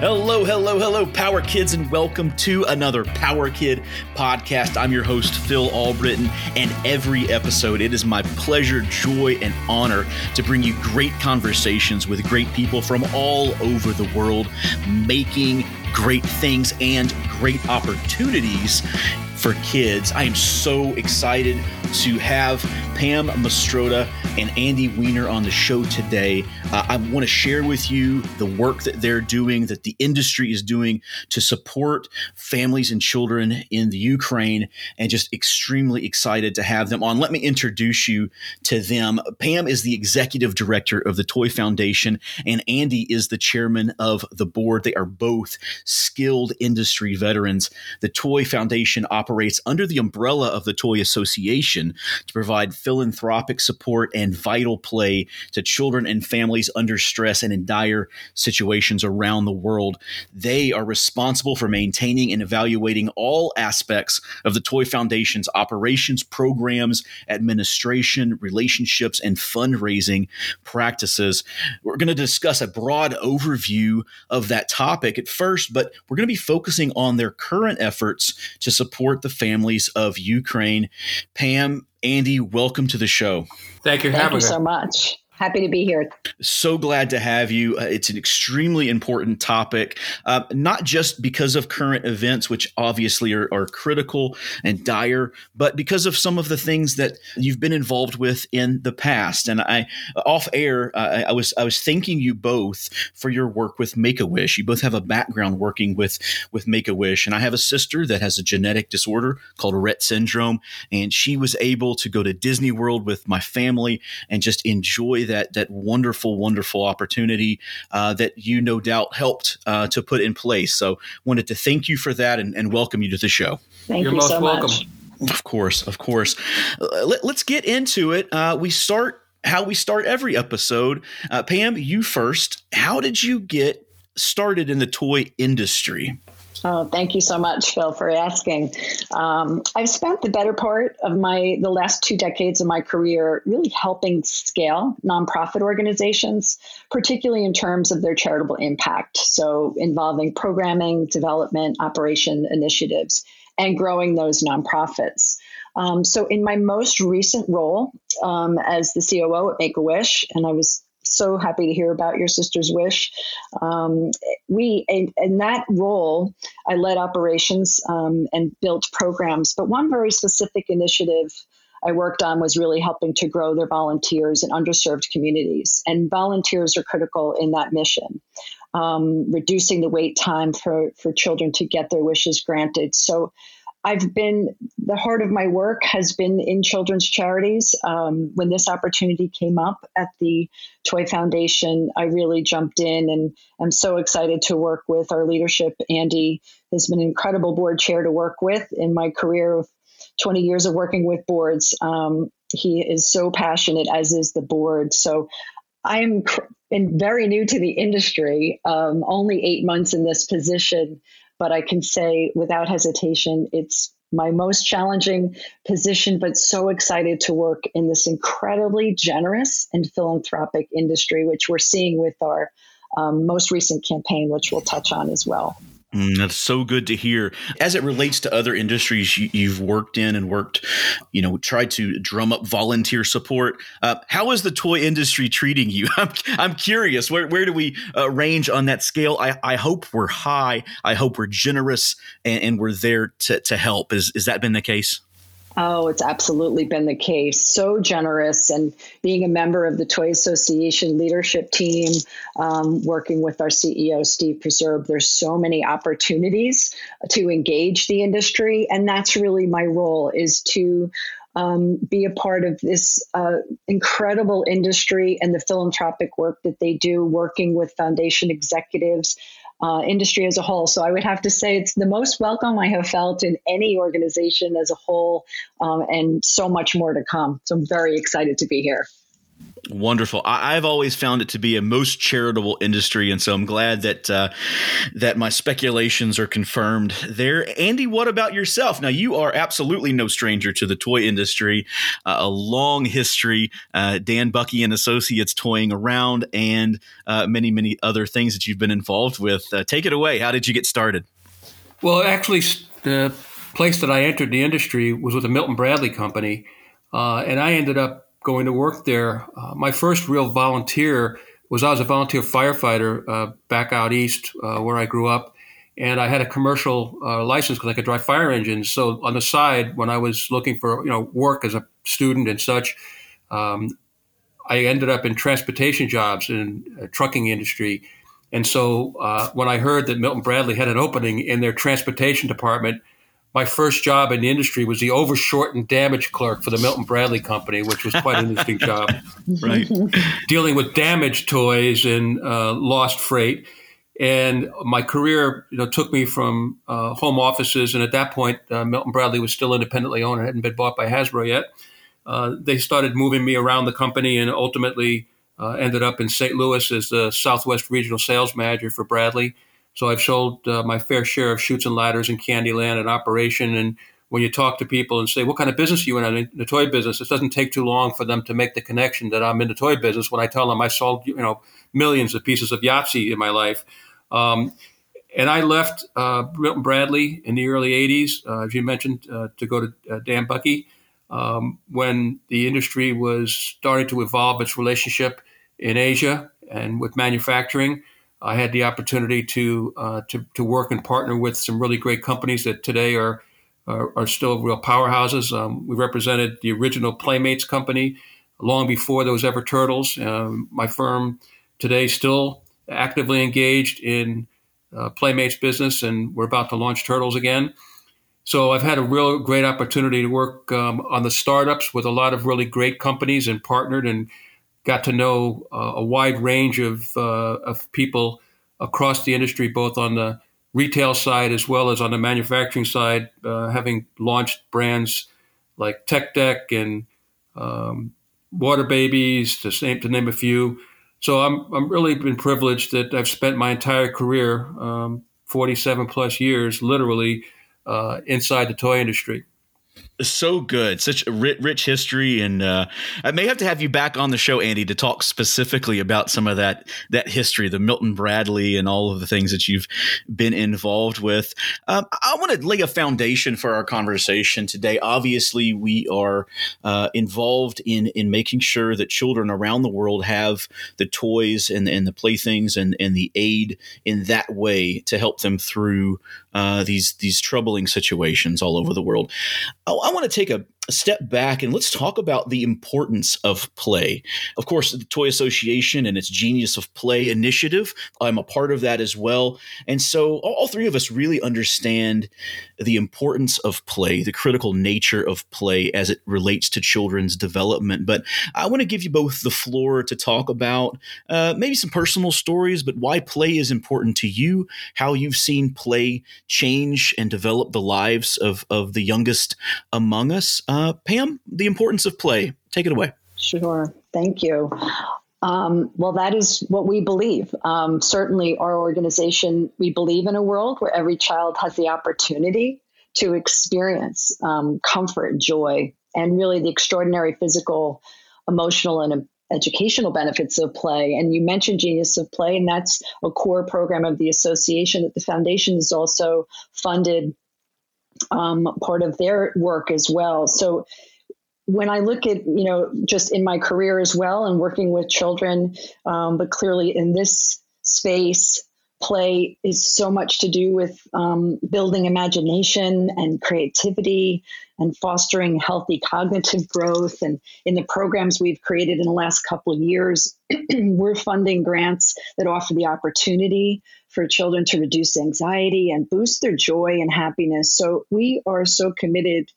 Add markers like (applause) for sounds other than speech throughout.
Hello, hello, hello, Power Kids, and welcome to another Power Kid podcast. I'm your host, Phil Albritton, and every episode, it is my pleasure, joy, and honor to bring you great conversations with great people from all over the world, making great things and great opportunities for kids. I am so excited to have Pam Mastrota and Andy Weiner on the show today. Uh, I want to share with you the work that they're doing, that the industry is doing to support families and children in the Ukraine, and just extremely excited to have them on. Let me introduce you to them. Pam is the executive director of the Toy Foundation, and Andy is the chairman of the board. They are both skilled industry veterans. The Toy Foundation operates under the umbrella of the Toy Association to provide philanthropic support and vital play to children and families under stress and in dire situations around the world. They are responsible for maintaining and evaluating all aspects of the Toy Foundation's operations, programs, administration, relationships, and fundraising practices. We're going to discuss a broad overview of that topic at first, but we're going to be focusing on their current efforts to support the families of Ukraine. Pam, Andy, welcome to the show. Thank you. Thank you so much. Happy to be here. So glad to have you. Uh, it's an extremely important topic, uh, not just because of current events, which obviously are, are, critical and dire, but because of some of the things that you've been involved with in the past. And I, off air, uh, I was I was thanking you both for your work with Make a Wish. You both have a background working with with Make a Wish, and I have a sister that has a genetic disorder called Rett syndrome, and she was able to go to Disney World with my family and just enjoy that that wonderful, wonderful opportunity uh, that you no doubt helped uh, to put in place. So, wanted to thank you for that and, and welcome you to the show. Thank You're you so welcome. much. Of course, of course. Uh, let, us get into it. Uh, we start how we start every episode. Uh, Pam, you first. How did you get started in the toy industry? Oh, thank you so much, Phil, for asking. Um, I've spent the better part of my the last two decades of my career really helping scale nonprofit organizations, particularly in terms of their charitable impact. So, involving programming, development, operation initiatives, and growing those nonprofits. Um, so, in my most recent role um, as the COO at Make a Wish, and I was so happy to hear about your sister's wish. Um, we in, in, that role, I led operations um, and built programs. But one very specific initiative I worked on was really helping to grow their volunteers in underserved communities, and volunteers are critical in that mission. Um, reducing the wait time for, for children to get their wishes granted. So I've been, the heart of my work has been in children's charities. Um, when this opportunity came up at the Toy Foundation, I really jumped in and I'm so excited to work with our leadership. Andy has been an incredible board chair to work with in my career of 20 years of working with boards. Um, he is so passionate, as is the board. So I'm cr- very new to the industry, um, only eight months in this position but I can say without hesitation, it's my most challenging position, but so excited to work in this incredibly generous and philanthropic industry, which we're seeing with our um, most recent campaign, which we'll touch on as well. Mm, that's so good to hear. As it relates to other industries you, have worked in and worked, you know, tried to drum up volunteer support. Uh, how is the toy industry treating you? (laughs) I'm, I'm curious. Where, where do we uh, range on that scale? I, I hope we're high. I hope we're generous and, and we're there to, to help. Is, is that been the case? Oh, it's absolutely been the case. So generous, and being a member of the Toy Association leadership team, um, working with our CEO, Steve Pasierb, there's so many opportunities to engage the industry. And that's really my role is to um, be a part of this uh, incredible industry and the philanthropic work that they do, working with foundation executives, uh, industry as a whole. So I would have to say it's the most welcome I have felt in any organization as a whole, um, and so much more to come. So I'm very excited to be here. Wonderful. I, have always found it to be a most charitable industry, and so I'm glad that uh, that my speculations are confirmed there. Andy, what about yourself? Now, you are absolutely no stranger to the toy industry. Uh, a long history, uh, Dan Bucky and Associates toying around, and uh, many, many other things that you've been involved with. Uh, take it away. How did you get started? Well, actually, the place that I entered the industry was with the Milton Bradley Company, uh, and I ended up going to work there. Uh, my first real volunteer was I was a volunteer firefighter uh, back out east uh, where I grew up, and I had a commercial uh, license because I could drive fire engines. So on the side, when I was looking for you know work as a student and such, um, I ended up in transportation jobs in trucking industry. And so uh, when I heard that Milton Bradley had an opening in their transportation department, my first job in the industry was the overshort and damage clerk for the Milton Bradley Company, which was quite an interesting (laughs) job. Right. Dealing with damaged toys and uh, lost freight. And my career you know, took me from uh, home offices. And at that point, uh, Milton Bradley was still independently owned, and hadn't been bought by Hasbro yet. Uh, they started moving me around the company and ultimately uh, ended up in St. Louis as the Southwest Regional Sales Manager for Bradley. So I've sold uh, my fair share of chutes and ladders in Candyland and Operation. And when you talk to people and say, "What kind of business are you in?" I'm in the toy business. It doesn't take too long for them to make the connection that I'm in the toy business. When I tell them I sold, you know, millions of pieces of Yahtzee in my life. Um, and I left uh, Milton Bradley in the early '80s, uh, as you mentioned, uh, to go to uh, Dan Bucky um, when the industry was starting to evolve its relationship in Asia and with manufacturing. I had the opportunity to, uh, to, to work and partner with some really great companies that today are are, are still real powerhouses. Um, we represented the original Playmates company long before those ever Turtles. Um, my firm today still actively engaged in uh, Playmates business, and we're about to launch Turtles again. So I've had a real great opportunity to work um, on the startups with a lot of really great companies and partnered and got to know uh, a wide range of, uh, of people across the industry, both on the retail side as well as on the manufacturing side, uh, having launched brands like Tech Deck and um, Water Babies, to name, to name a few. So I'm, I'm really been privileged that I've spent my entire career, um, 47 plus years, literally uh, inside the toy industry so good. Such rich, history and uh, i may have to have you back on the show andy to talk specifically about some of that that history the milton bradley and all of the things that you've been involved with. Um, i want to lay a foundation for our conversation today. Obviously we are uh, involved in in making sure that children around the world have the toys and, and the playthings and, and the aid in that way to help them through uh, these these troubling situations all over the world. I want to take a step back and let's talk about the importance of play. Of course, the Toy Association and its Genius of Play initiative, I'm a part of that as well. And so all three of us really understand the importance of play, the critical nature of play as it relates to children's development. But I want to give you both the floor to talk about uh, maybe some personal stories, but why play is important to you, how you've seen play change and develop the lives of, of the youngest among us. Uh, Pam, the importance of play. Take it away. Sure. Thank you. Um, well, that is what we believe. Um, certainly, our organization, we believe in a world where every child has the opportunity to experience um, comfort, joy, and really the extraordinary physical, emotional, and educational benefits of play. And you mentioned Genius of Play, and that's a core program of the association that the foundation is also funded um, part of their work as well. So when I look at, you know, just in my career as well and working with children, um, but clearly in this space, play is so much to do with um, building imagination and creativity and fostering healthy cognitive growth. And in the programs we've created in the last couple of years, (clears throat) we're funding grants that offer the opportunity for children to reduce anxiety and boost their joy and happiness. So we are so committed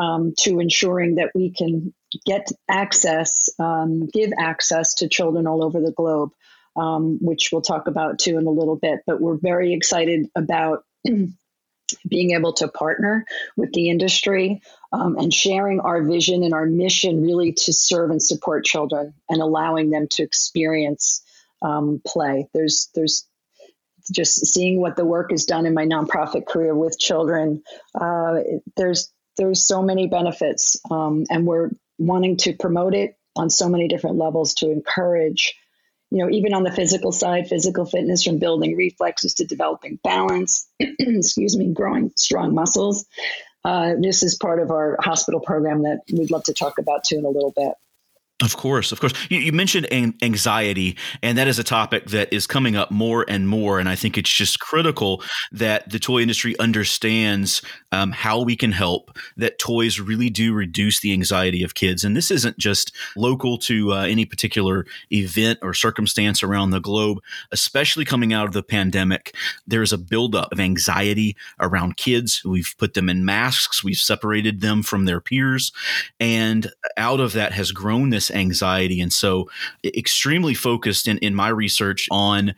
um, to ensuring that we can get access, um, give access to children all over the globe, um, which we'll talk about too in a little bit. But we're very excited about (clears throat) being able to partner with the industry um, and sharing our vision and our mission really to serve and support children and allowing them to experience um, play. There's there's just seeing what the work is done in my nonprofit career with children. Uh, there's there's so many benefits, um, and we're wanting to promote it on so many different levels to encourage. You know, even on the physical side, physical fitness from building reflexes to developing balance, (clears throat) excuse me, growing strong muscles. Uh, this is part of our hospital program that we'd love to talk about too in a little bit. Of course, of course. You, you, mentioned anxiety, and that is a topic that is coming up more and more. And I think it's just critical that the toy industry understands um, how we can help, that toys really do reduce the anxiety of kids. And this isn't just local to uh, any particular event or circumstance around the globe, especially coming out of the pandemic. There's a buildup of anxiety around kids. We've put them in masks, we've separated them from their peers. And out of that has grown this anxiety. And so, extremely focused in, in my research on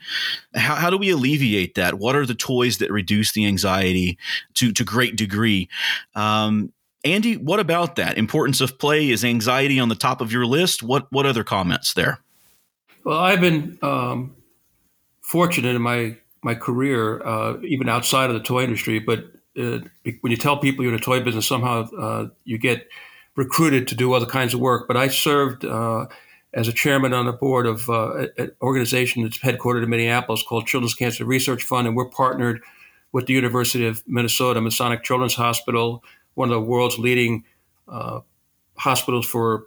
how, how do we alleviate that? What are the toys that reduce the anxiety to, to great degree? Um, Andy, what about that? Importance of play is anxiety on the top of your list? What what other comments there? Well, I've been um, fortunate in my my career, uh, even outside of the toy industry. But uh, when you tell people you're in a toy business, somehow uh, you get recruited to do other kinds of work. But I served uh, as a chairman on the board of uh, an organization that's headquartered in Minneapolis called Children's Cancer Research Fund, and we're partnered with the University of Minnesota Masonic Children's Hospital, one of the world's leading uh, hospitals for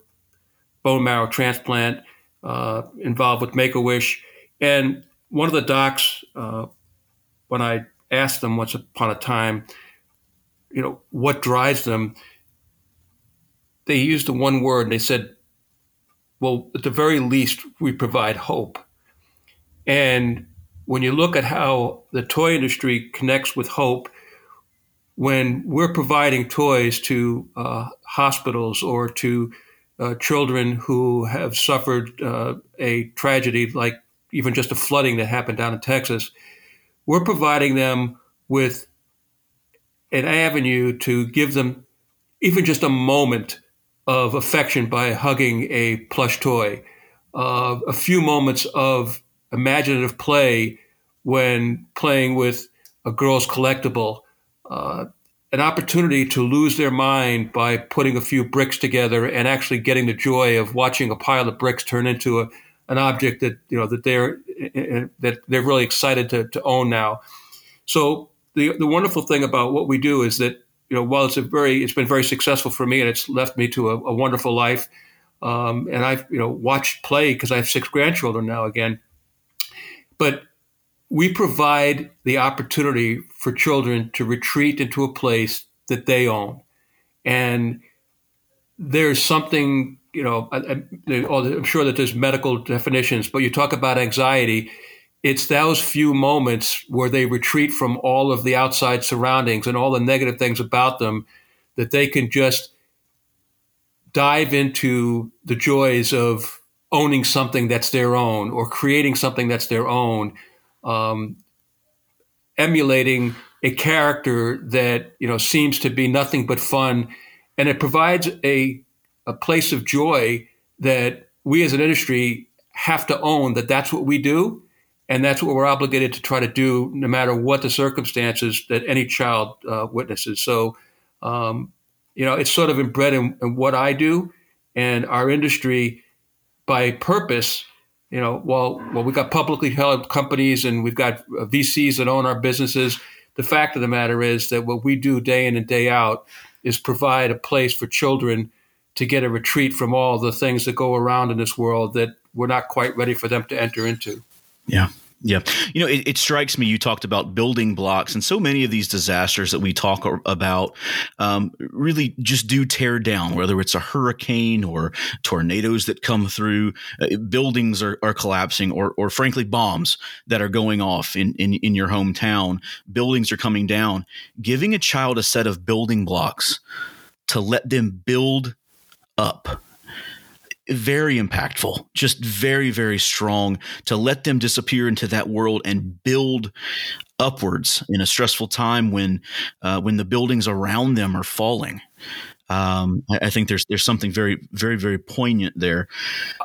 bone marrow transplant, uh, involved with Make a Wish. And one of the docs, uh, when I asked them once upon a time, you know, what drives them, they used the one word they said, well, at the very least, we provide hope. And when you look at how the toy industry connects with hope, when we're providing toys to uh, hospitals or to uh, children who have suffered uh, a tragedy like even just a flooding that happened down in Texas, we're providing them with an avenue to give them even just a moment of affection by hugging a plush toy, uh, a few moments of imaginative play when playing with a girl's collectible, uh, an opportunity to lose their mind by putting a few bricks together and actually getting the joy of watching a pile of bricks turn into a, an object that you know that they're that they're really excited to, to own now. So the the wonderful thing about what we do is that you know, while it's a very, it's been very successful for me, and it's left me to a, a wonderful life. Um, and I've you know watched play because I have six grandchildren now again. But we provide the opportunity for children to retreat into a place that they own, and there's something you know. I, am sure that there's medical definitions, but you talk about anxiety it's those few moments where they retreat from all of the outside surroundings and all the negative things about them that they can just dive into the joys of owning something that's their own or creating something that's their own um, emulating a character that you know seems to be nothing but fun. And it provides a, a place of joy that we as an industry have to own that that's what we do and that's what we're obligated to try to do, no matter what the circumstances that any child uh, witnesses. So, um, you know, it's sort of inbred in, in, what I do, and our industry, by purpose. You know, well, well, we've got publicly held companies and we've got uh, VCs that own our businesses. The fact of the matter is that what we do day in and day out is provide a place for children to get a retreat from all the things that go around in this world that we're not quite ready for them to enter into. Yeah. Yeah. You know, it, it, strikes me you talked about building blocks, and so many of these disasters that we talk about um, really just do tear down, whether it's a hurricane or tornadoes that come through, uh, buildings are, are collapsing, or, or frankly, bombs that are going off in, in, in your hometown. Buildings are coming down. Giving a child a set of building blocks to let them build up very impactful, just very, very strong to let them disappear into that world and build upwards in a stressful time when uh, when the buildings around them are falling. Um, I, I, think there's there's something very very very poignant there.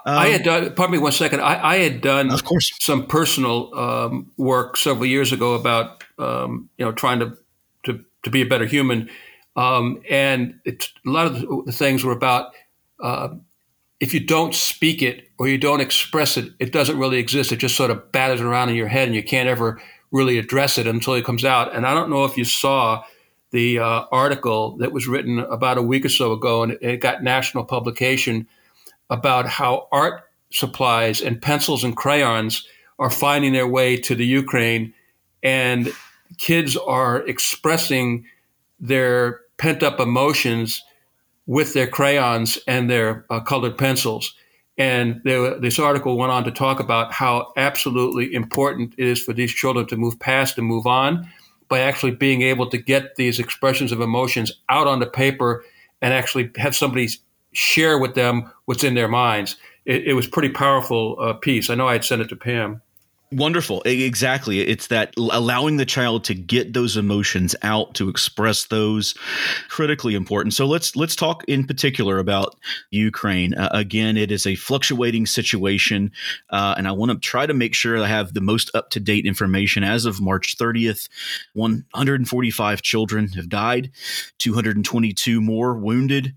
Um, I had done. Pardon me one second. I, I had done, of course, some personal um, work several years ago about um, you know trying to to to be a better human, um, and it, a lot of the things were about. Uh, if you don't speak it or you don't express it, it doesn't really exist. It just sort of batters around in your head, and you can't ever really address it until it comes out. And I don't know if you saw the uh, article that was written about a week or so ago, and it got national publication about how art supplies and pencils and crayons are finding their way to the Ukraine, and kids are expressing their pent up emotions with their crayons and their uh, colored pencils. And this article went on to talk about how absolutely important it is for these children to move past and move on by actually being able to get these expressions of emotions out on the paper and actually have somebody share with them what's in their minds. It, it was pretty powerful uh, piece. I know I had sent it to Pam. Wonderful. Exactly. It's that allowing the child to get those emotions out, to express those, critically important. So let's let's talk in particular about Ukraine. Uh, again, it is a fluctuating situation, uh, and I want to try to make sure I have the most up to date information. As of March 30th, 145 children have died, 222 more wounded.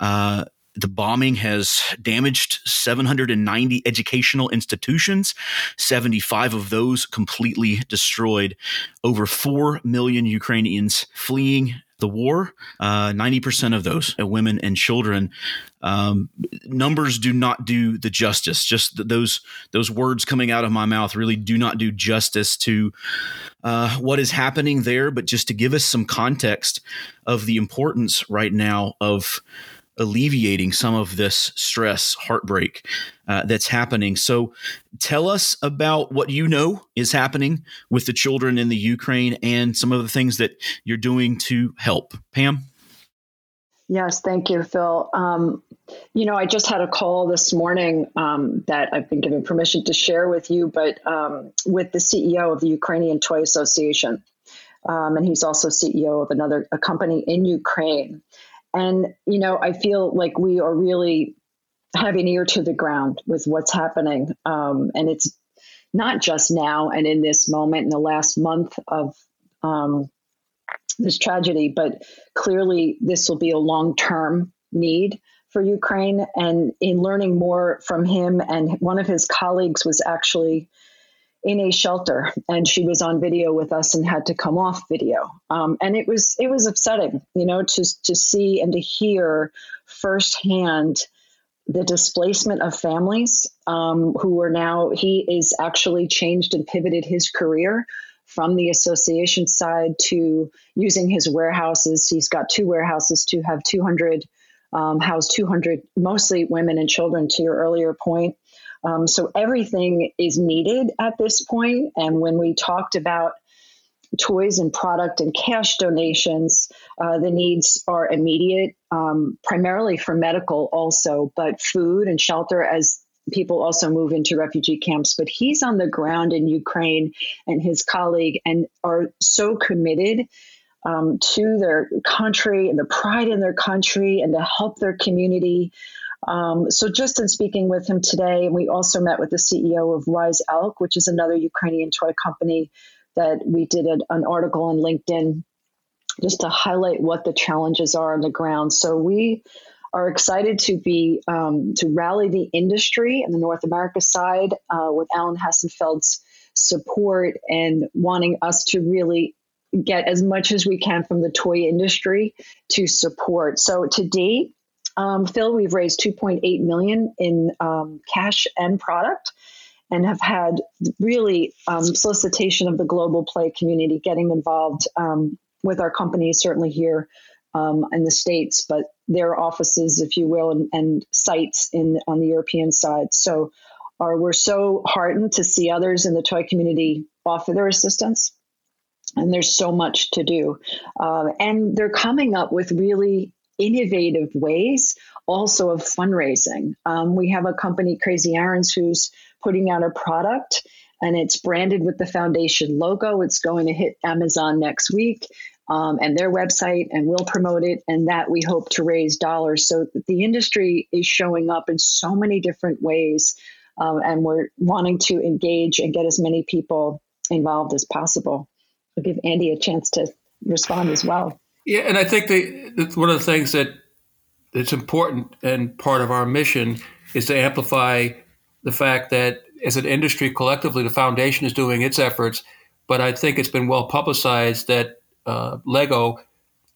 Uh, the bombing has damaged 790 educational institutions, 75 of those completely destroyed. Over 4 million Ukrainians fleeing the war, uh, 90% of those are women and children. Um, numbers do not do the justice. Just those those words coming out of my mouth really do not do justice to uh, what is happening there. But just to give us some context of the importance right now of alleviating some of this stress, heartbreak uh, that's happening. So, tell us about what you know is happening with the children in the Ukraine and some of the things that you're doing to help. Pam? Yes, thank you, Phil. Um, you know, I just had a call this morning um, that I've been given permission to share with you, but um, with the CEO of the Ukrainian Toy Association. Um, and he's also CEO of another a company in Ukraine. And, you know, I feel like we are really having ear to the ground with what's happening. Um, and it's not just now and in this moment in the last month of um, this tragedy, but clearly this will be a long term need for Ukraine. And in learning more from him, and one of his colleagues was actually in a shelter and she was on video with us and had to come off video. Um, and it was it was upsetting you know to to see and to hear firsthand the displacement of families um, who are now he is actually changed and pivoted his career from the association side to using his warehouses. He's got two warehouses to have 200 um, house 200 mostly women and children to your earlier point um, so everything is needed at this point. And when we talked about toys and product and cash donations, uh, the needs are immediate, um, primarily for medical also, but food and shelter as people also move into refugee camps. But he's on the ground in Ukraine and his colleague and are so committed. Um, to their country and the pride in their country and to help their community. Um, so, just in speaking with him today, and we also met with the CEO of Wise Elk, which is another Ukrainian toy company that we did an, article on LinkedIn just to highlight what the challenges are on the ground. So, we are excited to be um, to rally the industry in the North America side uh, with Alan Hassenfeld's support and wanting us to really get as much as we can from the toy industry to support. So to date, um, Phil, we've raised 2.8 million in um, cash and product, and have had really um, solicitation of the global play community getting involved um, with our companies, certainly here um, in the states, but their offices, if you will, and, and sites in on the European side. So, are we're so heartened to see others in the toy community offer their assistance and there's so much to do. Uh, and they're coming up with really innovative ways also of fundraising. Um, we have a company, Crazy Aaron's, who's putting out a product and it's branded with the foundation logo. It's going to hit Amazon next week um, and their website, and we'll promote it. And that we hope to raise dollars. So the industry is showing up in so many different ways, um, and we're wanting to engage and get as many people involved as possible. I'll give Andy a chance to respond as well. Yeah, and I think one of the things that that's important and part of our mission is to amplify the fact that as an industry collectively, the foundation is doing its efforts. But I think it's been well publicized that uh, Lego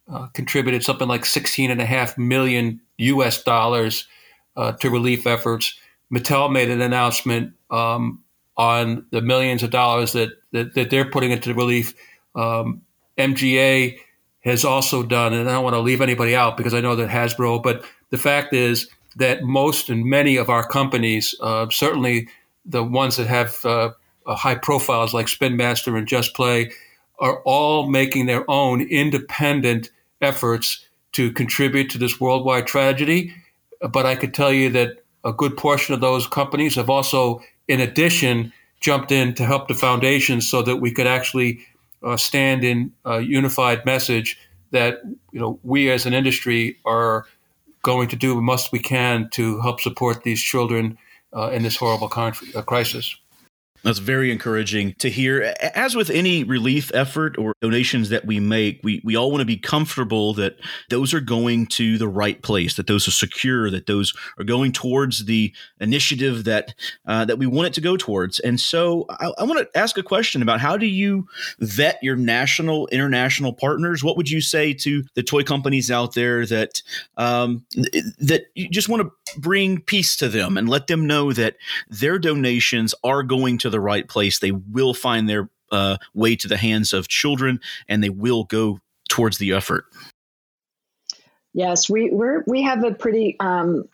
uh, contributed something like 16 and a half million U.S. dollars uh, to relief efforts. Mattel made an announcement um, on the millions of dollars that, that, that they're putting into relief. Um, MGA has also done, and I don't want to leave anybody out because I know that Hasbro, but the fact is that most and many of our companies, uh, certainly the ones that have uh, high profiles like Spin Master and Just Play, are all making their own independent efforts to contribute to this worldwide tragedy. But I could tell you that a good portion of those companies have also, in addition, jumped in to help the foundation so that we could actually uh, stand in a unified message that you know we as an industry are going to do the most we can to help support these children uh, in this horrible uh, crisis. That's very encouraging to hear. As with any relief effort or donations that we make, we, we all want to be comfortable that those are going to the right place, that those are secure, that those are going towards the initiative that uh, that we want it to go towards. And so, I, I want to ask a question about how do you vet your national, international partners? What would you say to the toy companies out there that um, that you just want to bring peace to them and let them know that their donations are going to the the right place, they will find their uh, way to the hands of children and they will go towards the effort. Yes, we we we have a pretty um,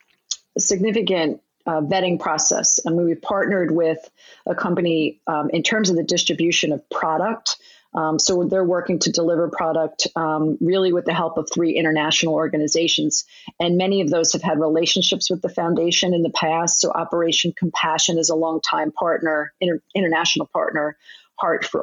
significant uh, vetting process, I and we've partnered with a company um, in terms of the distribution of product. Um, so they're working to deliver product um, really with the help of three international organizations. And many of those have had relationships with the foundation in the past. So Operation Compassion is a longtime partner, inter- international partner. Heart for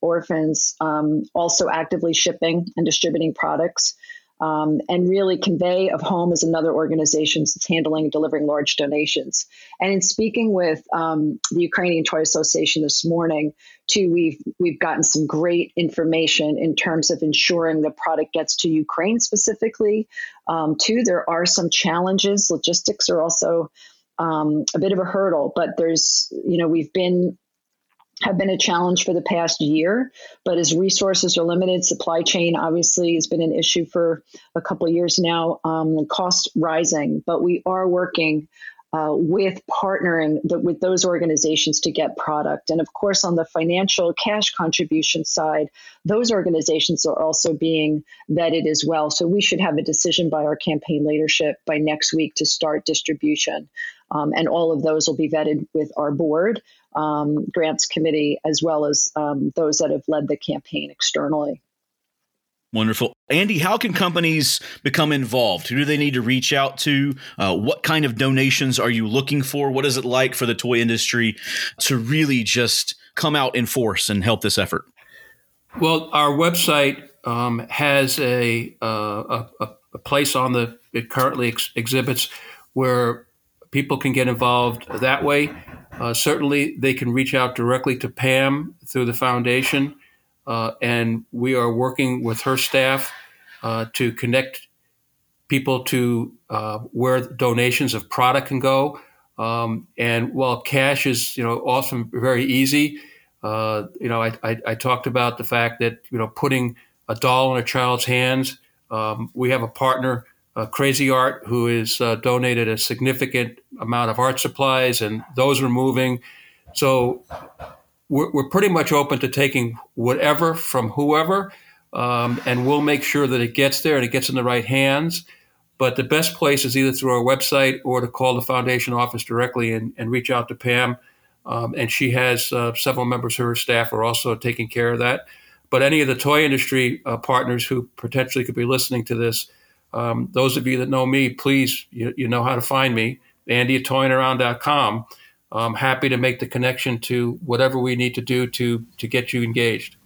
Orphans, um, also actively shipping and distributing products. Um, and really, Convoy of Hope is another organization that's handling and delivering large donations. And in speaking with um, the Ukrainian Toy Association this morning, too, we've we've gotten some great information in terms of ensuring the product gets to Ukraine specifically. Um, too, there are some challenges. Logistics are also um, a bit of a hurdle, but there's you know we've been have been a challenge for the past year. But as resources are limited, supply chain obviously has been an issue for a couple years now, um, cost rising. But we are working uh, with partnering the, with those organizations to get product. And of course, on the financial cash contribution side, those organizations are also being vetted as well. So we should have a decision by our campaign leadership by next week to start distribution. Um, and all of those will be vetted with our board, um, grants committee, as well as um, those that have led the campaign externally. Wonderful. Andy, how can companies become involved? Who do they need to reach out to? Uh, what kind of donations are you looking for? What is it like for the toy industry to really just come out in force and help this effort? Well, our website um, has a, uh, a, a, place on the, it currently ex- exhibits where people can get involved that way. Uh, certainly, they can reach out directly to Pam through the foundation, uh, and we are working with her staff uh, to connect people to uh, where donations of product can go. Um, and while cash is, you know, often very easy, uh, you know, I, I, I, talked about the fact that you know putting a doll in a child's hands. Um, we have a partner uh, Cra-Z-Art, who has uh, donated a significant amount of art supplies, and those are moving. So we're, we're pretty much open to taking whatever from whoever, um, and we'll make sure that it gets there and it gets in the right hands. But the best place is either through our website or to call the foundation office directly and, and reach out to Pam. Um, and she has uh, several members of her staff are also taking care of that. But any of the toy industry uh, partners who potentially could be listening to this, um, those of you that know me, please, you, you know how to find me, Andy. I'm happy to make the connection to whatever we need to do to to get you engaged.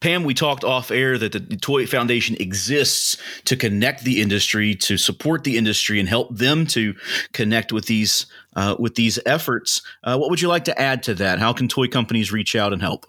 Pam, we talked off air that the Toy Foundation exists to connect the industry, to support the industry, and help them to connect with these uh, with these efforts. Uh, what would you like to add to that? How can toy companies reach out and help?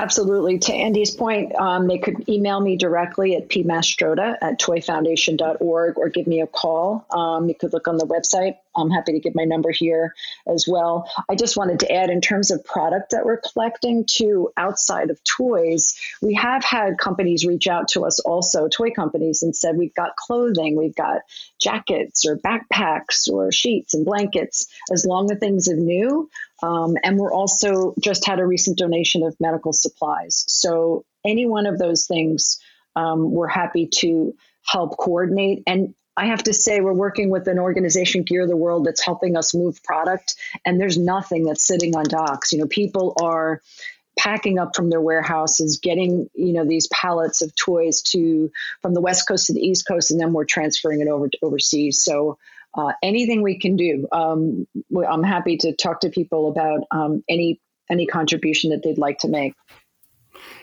Absolutely. To Andy's point, um, they could email me directly at pmastrota at toyfoundation.org or give me a call. Um, you could look on the website. I'm happy to give my number here as well. I just wanted to add in terms of product that we're collecting to outside of toys, we have had companies reach out to us also, toy companies, and said, We've got clothing, we've got jackets or backpacks or sheets and blankets, as long as things are new. Um, and we're also just had a recent donation of medical supplies. So any one of those things, um, we're happy to help coordinate. And I have to say, we're working with an organization, Gear the World, that's helping us move product. And there's nothing that's sitting on docks. You know, people are packing up from their warehouses, getting you know these pallets of toys to from the west coast to the east coast, and then we're transferring it over to overseas. So uh, anything we can do, um, I'm happy to talk to people about um, any any contribution that they'd like to make.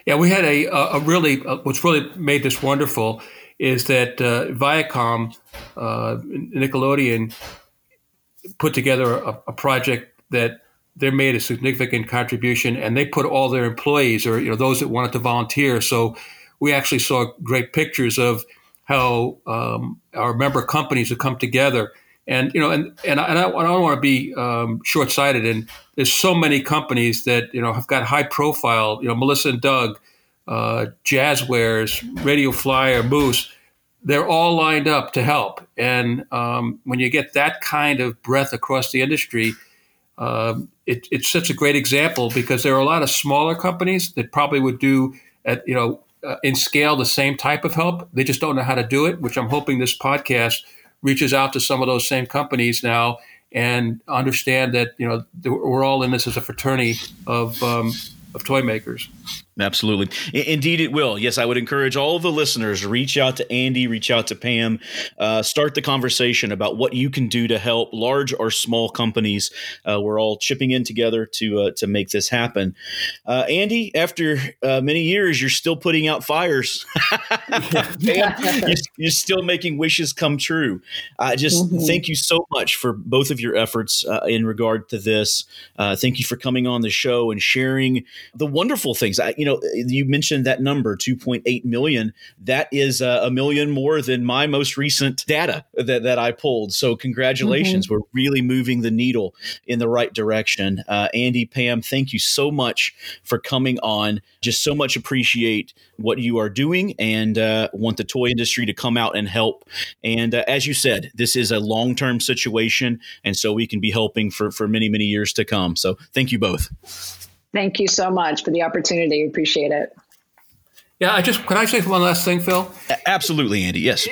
Yeah, we had a, a really uh, what's really made this wonderful is that uh, Viacom, uh, Nickelodeon, put together a, a, project that they made a significant contribution, and they put all their employees or you know those that wanted to volunteer. So we actually saw great pictures of how um, our member companies have come together. And you know, and and I, and I, don't want to be um, short-sighted. And there's so many companies that you know have got high profile. You know, Melissa and Doug, uh, Jazzwares, Radio Flyer, Moose. They're all lined up to help. And um, when you get that kind of breadth across the industry, um, it, such a great example because there are a lot of smaller companies that probably would do at you know uh, in scale the same type of help. They just don't know how to do it, which I'm hoping this podcast reaches out to some of those same companies now and understand that you know we're all in this as a fraternity of um, of toy makers. Absolutely. Indeed, it will. Yes, I would encourage all the listeners reach out to Andy, reach out to Pam, uh, start the conversation about what you can do to help large or small companies. Uh, we're all chipping in together to uh, to make this happen. Uh, Andy, after uh, many years, you're still putting out fires. (laughs) Pam, (laughs) you're, you're, still making wishes come true. I just mm-hmm. thank you so much for both of your efforts uh, in regard to this. thank you for coming on the show and sharing the wonderful things. I, you know, you mentioned that number, 2.8 million. That is uh, a million more than my most recent data that, that I pulled. So, congratulations. Mm-hmm. We're really moving the needle in the right direction. Uh, Andy, Pam, thank you so much for coming on. Just so much appreciate what you are doing and uh, want the toy industry to come out and help. And uh, as you said, this is a long term situation. And so we can be helping for, for many, many years to come. So, thank you both. Thank you so much for the opportunity. We appreciate it. Yeah, I just can I say one last thing, Phil? Absolutely, Andy. Yes,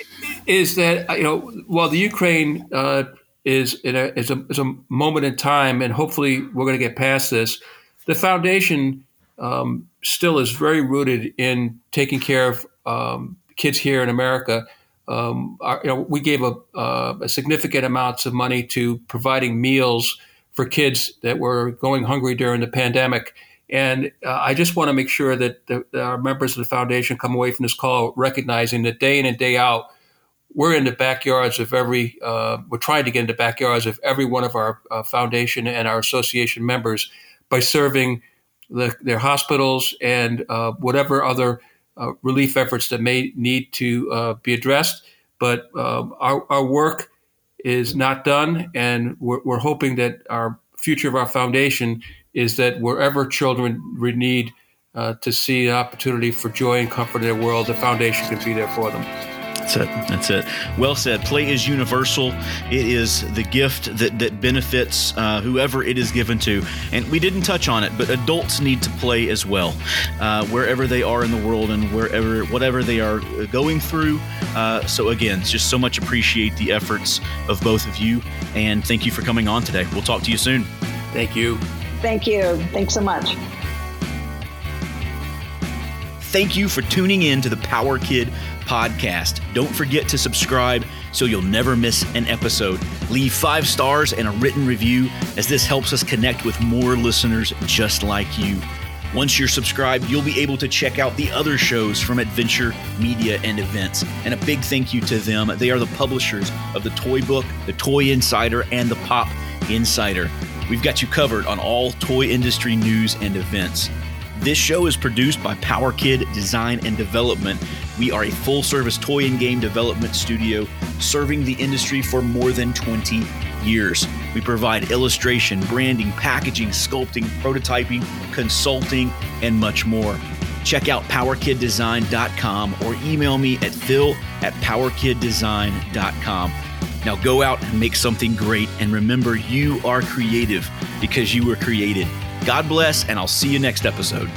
is that you know while the Ukraine uh, is in a is a is a moment in time, and hopefully we're going to get past this. The foundation um, still is very rooted in taking care of um, kids here in America. Um, our, you know, we gave a, uh, a significant amounts of money to providing meals for kids that were going hungry during the pandemic. And uh, I just want to make sure that the, our members of the foundation come away from this call recognizing that day in and day out, we're in the backyards of every, uh, we're trying to get in the backyards of every one of our uh, foundation and our association members by serving the, their hospitals and uh, whatever other uh, relief efforts that may need to uh, be addressed. But um, our, our work is not done, and we're, we're hoping that our future of our foundation is that wherever children need uh, to see an opportunity for joy and comfort in their world, the foundation can be there for them. That's it. That's it. Well said. Play is universal. It is the gift that that benefits uh, whoever it is given to. And we didn't touch on it, but adults need to play as well, uh, wherever they are in the world and wherever whatever they are going through. Uh, so again, just so much appreciate the efforts of both of you, and thank you for coming on today. We'll talk to you soon. Thank you. Thank you. Thanks so much. Thank you for tuning in to the Power Kid podcast. Don't forget to subscribe so you'll never miss an episode. Leave five stars and a written review, as this helps us connect with more listeners just like you. Once you're subscribed, you'll be able to check out the other shows from Adventure Media and Events. And a big thank you to them. They are the publishers of the Toy Book, the Toy Insider, and the Pop Insider. We've got you covered on all toy industry news and events. This show is produced by Power Kid Design and Development. We are a full service toy and game development studio serving the industry for more than 20 years. We provide illustration, branding, packaging, sculpting, prototyping, consulting, and much more. Check out powerkiddesign.com or email me at phil at powerkiddesign.com. Now go out and make something great and remember you are creative because you were created. God bless, and I'll see you next episode.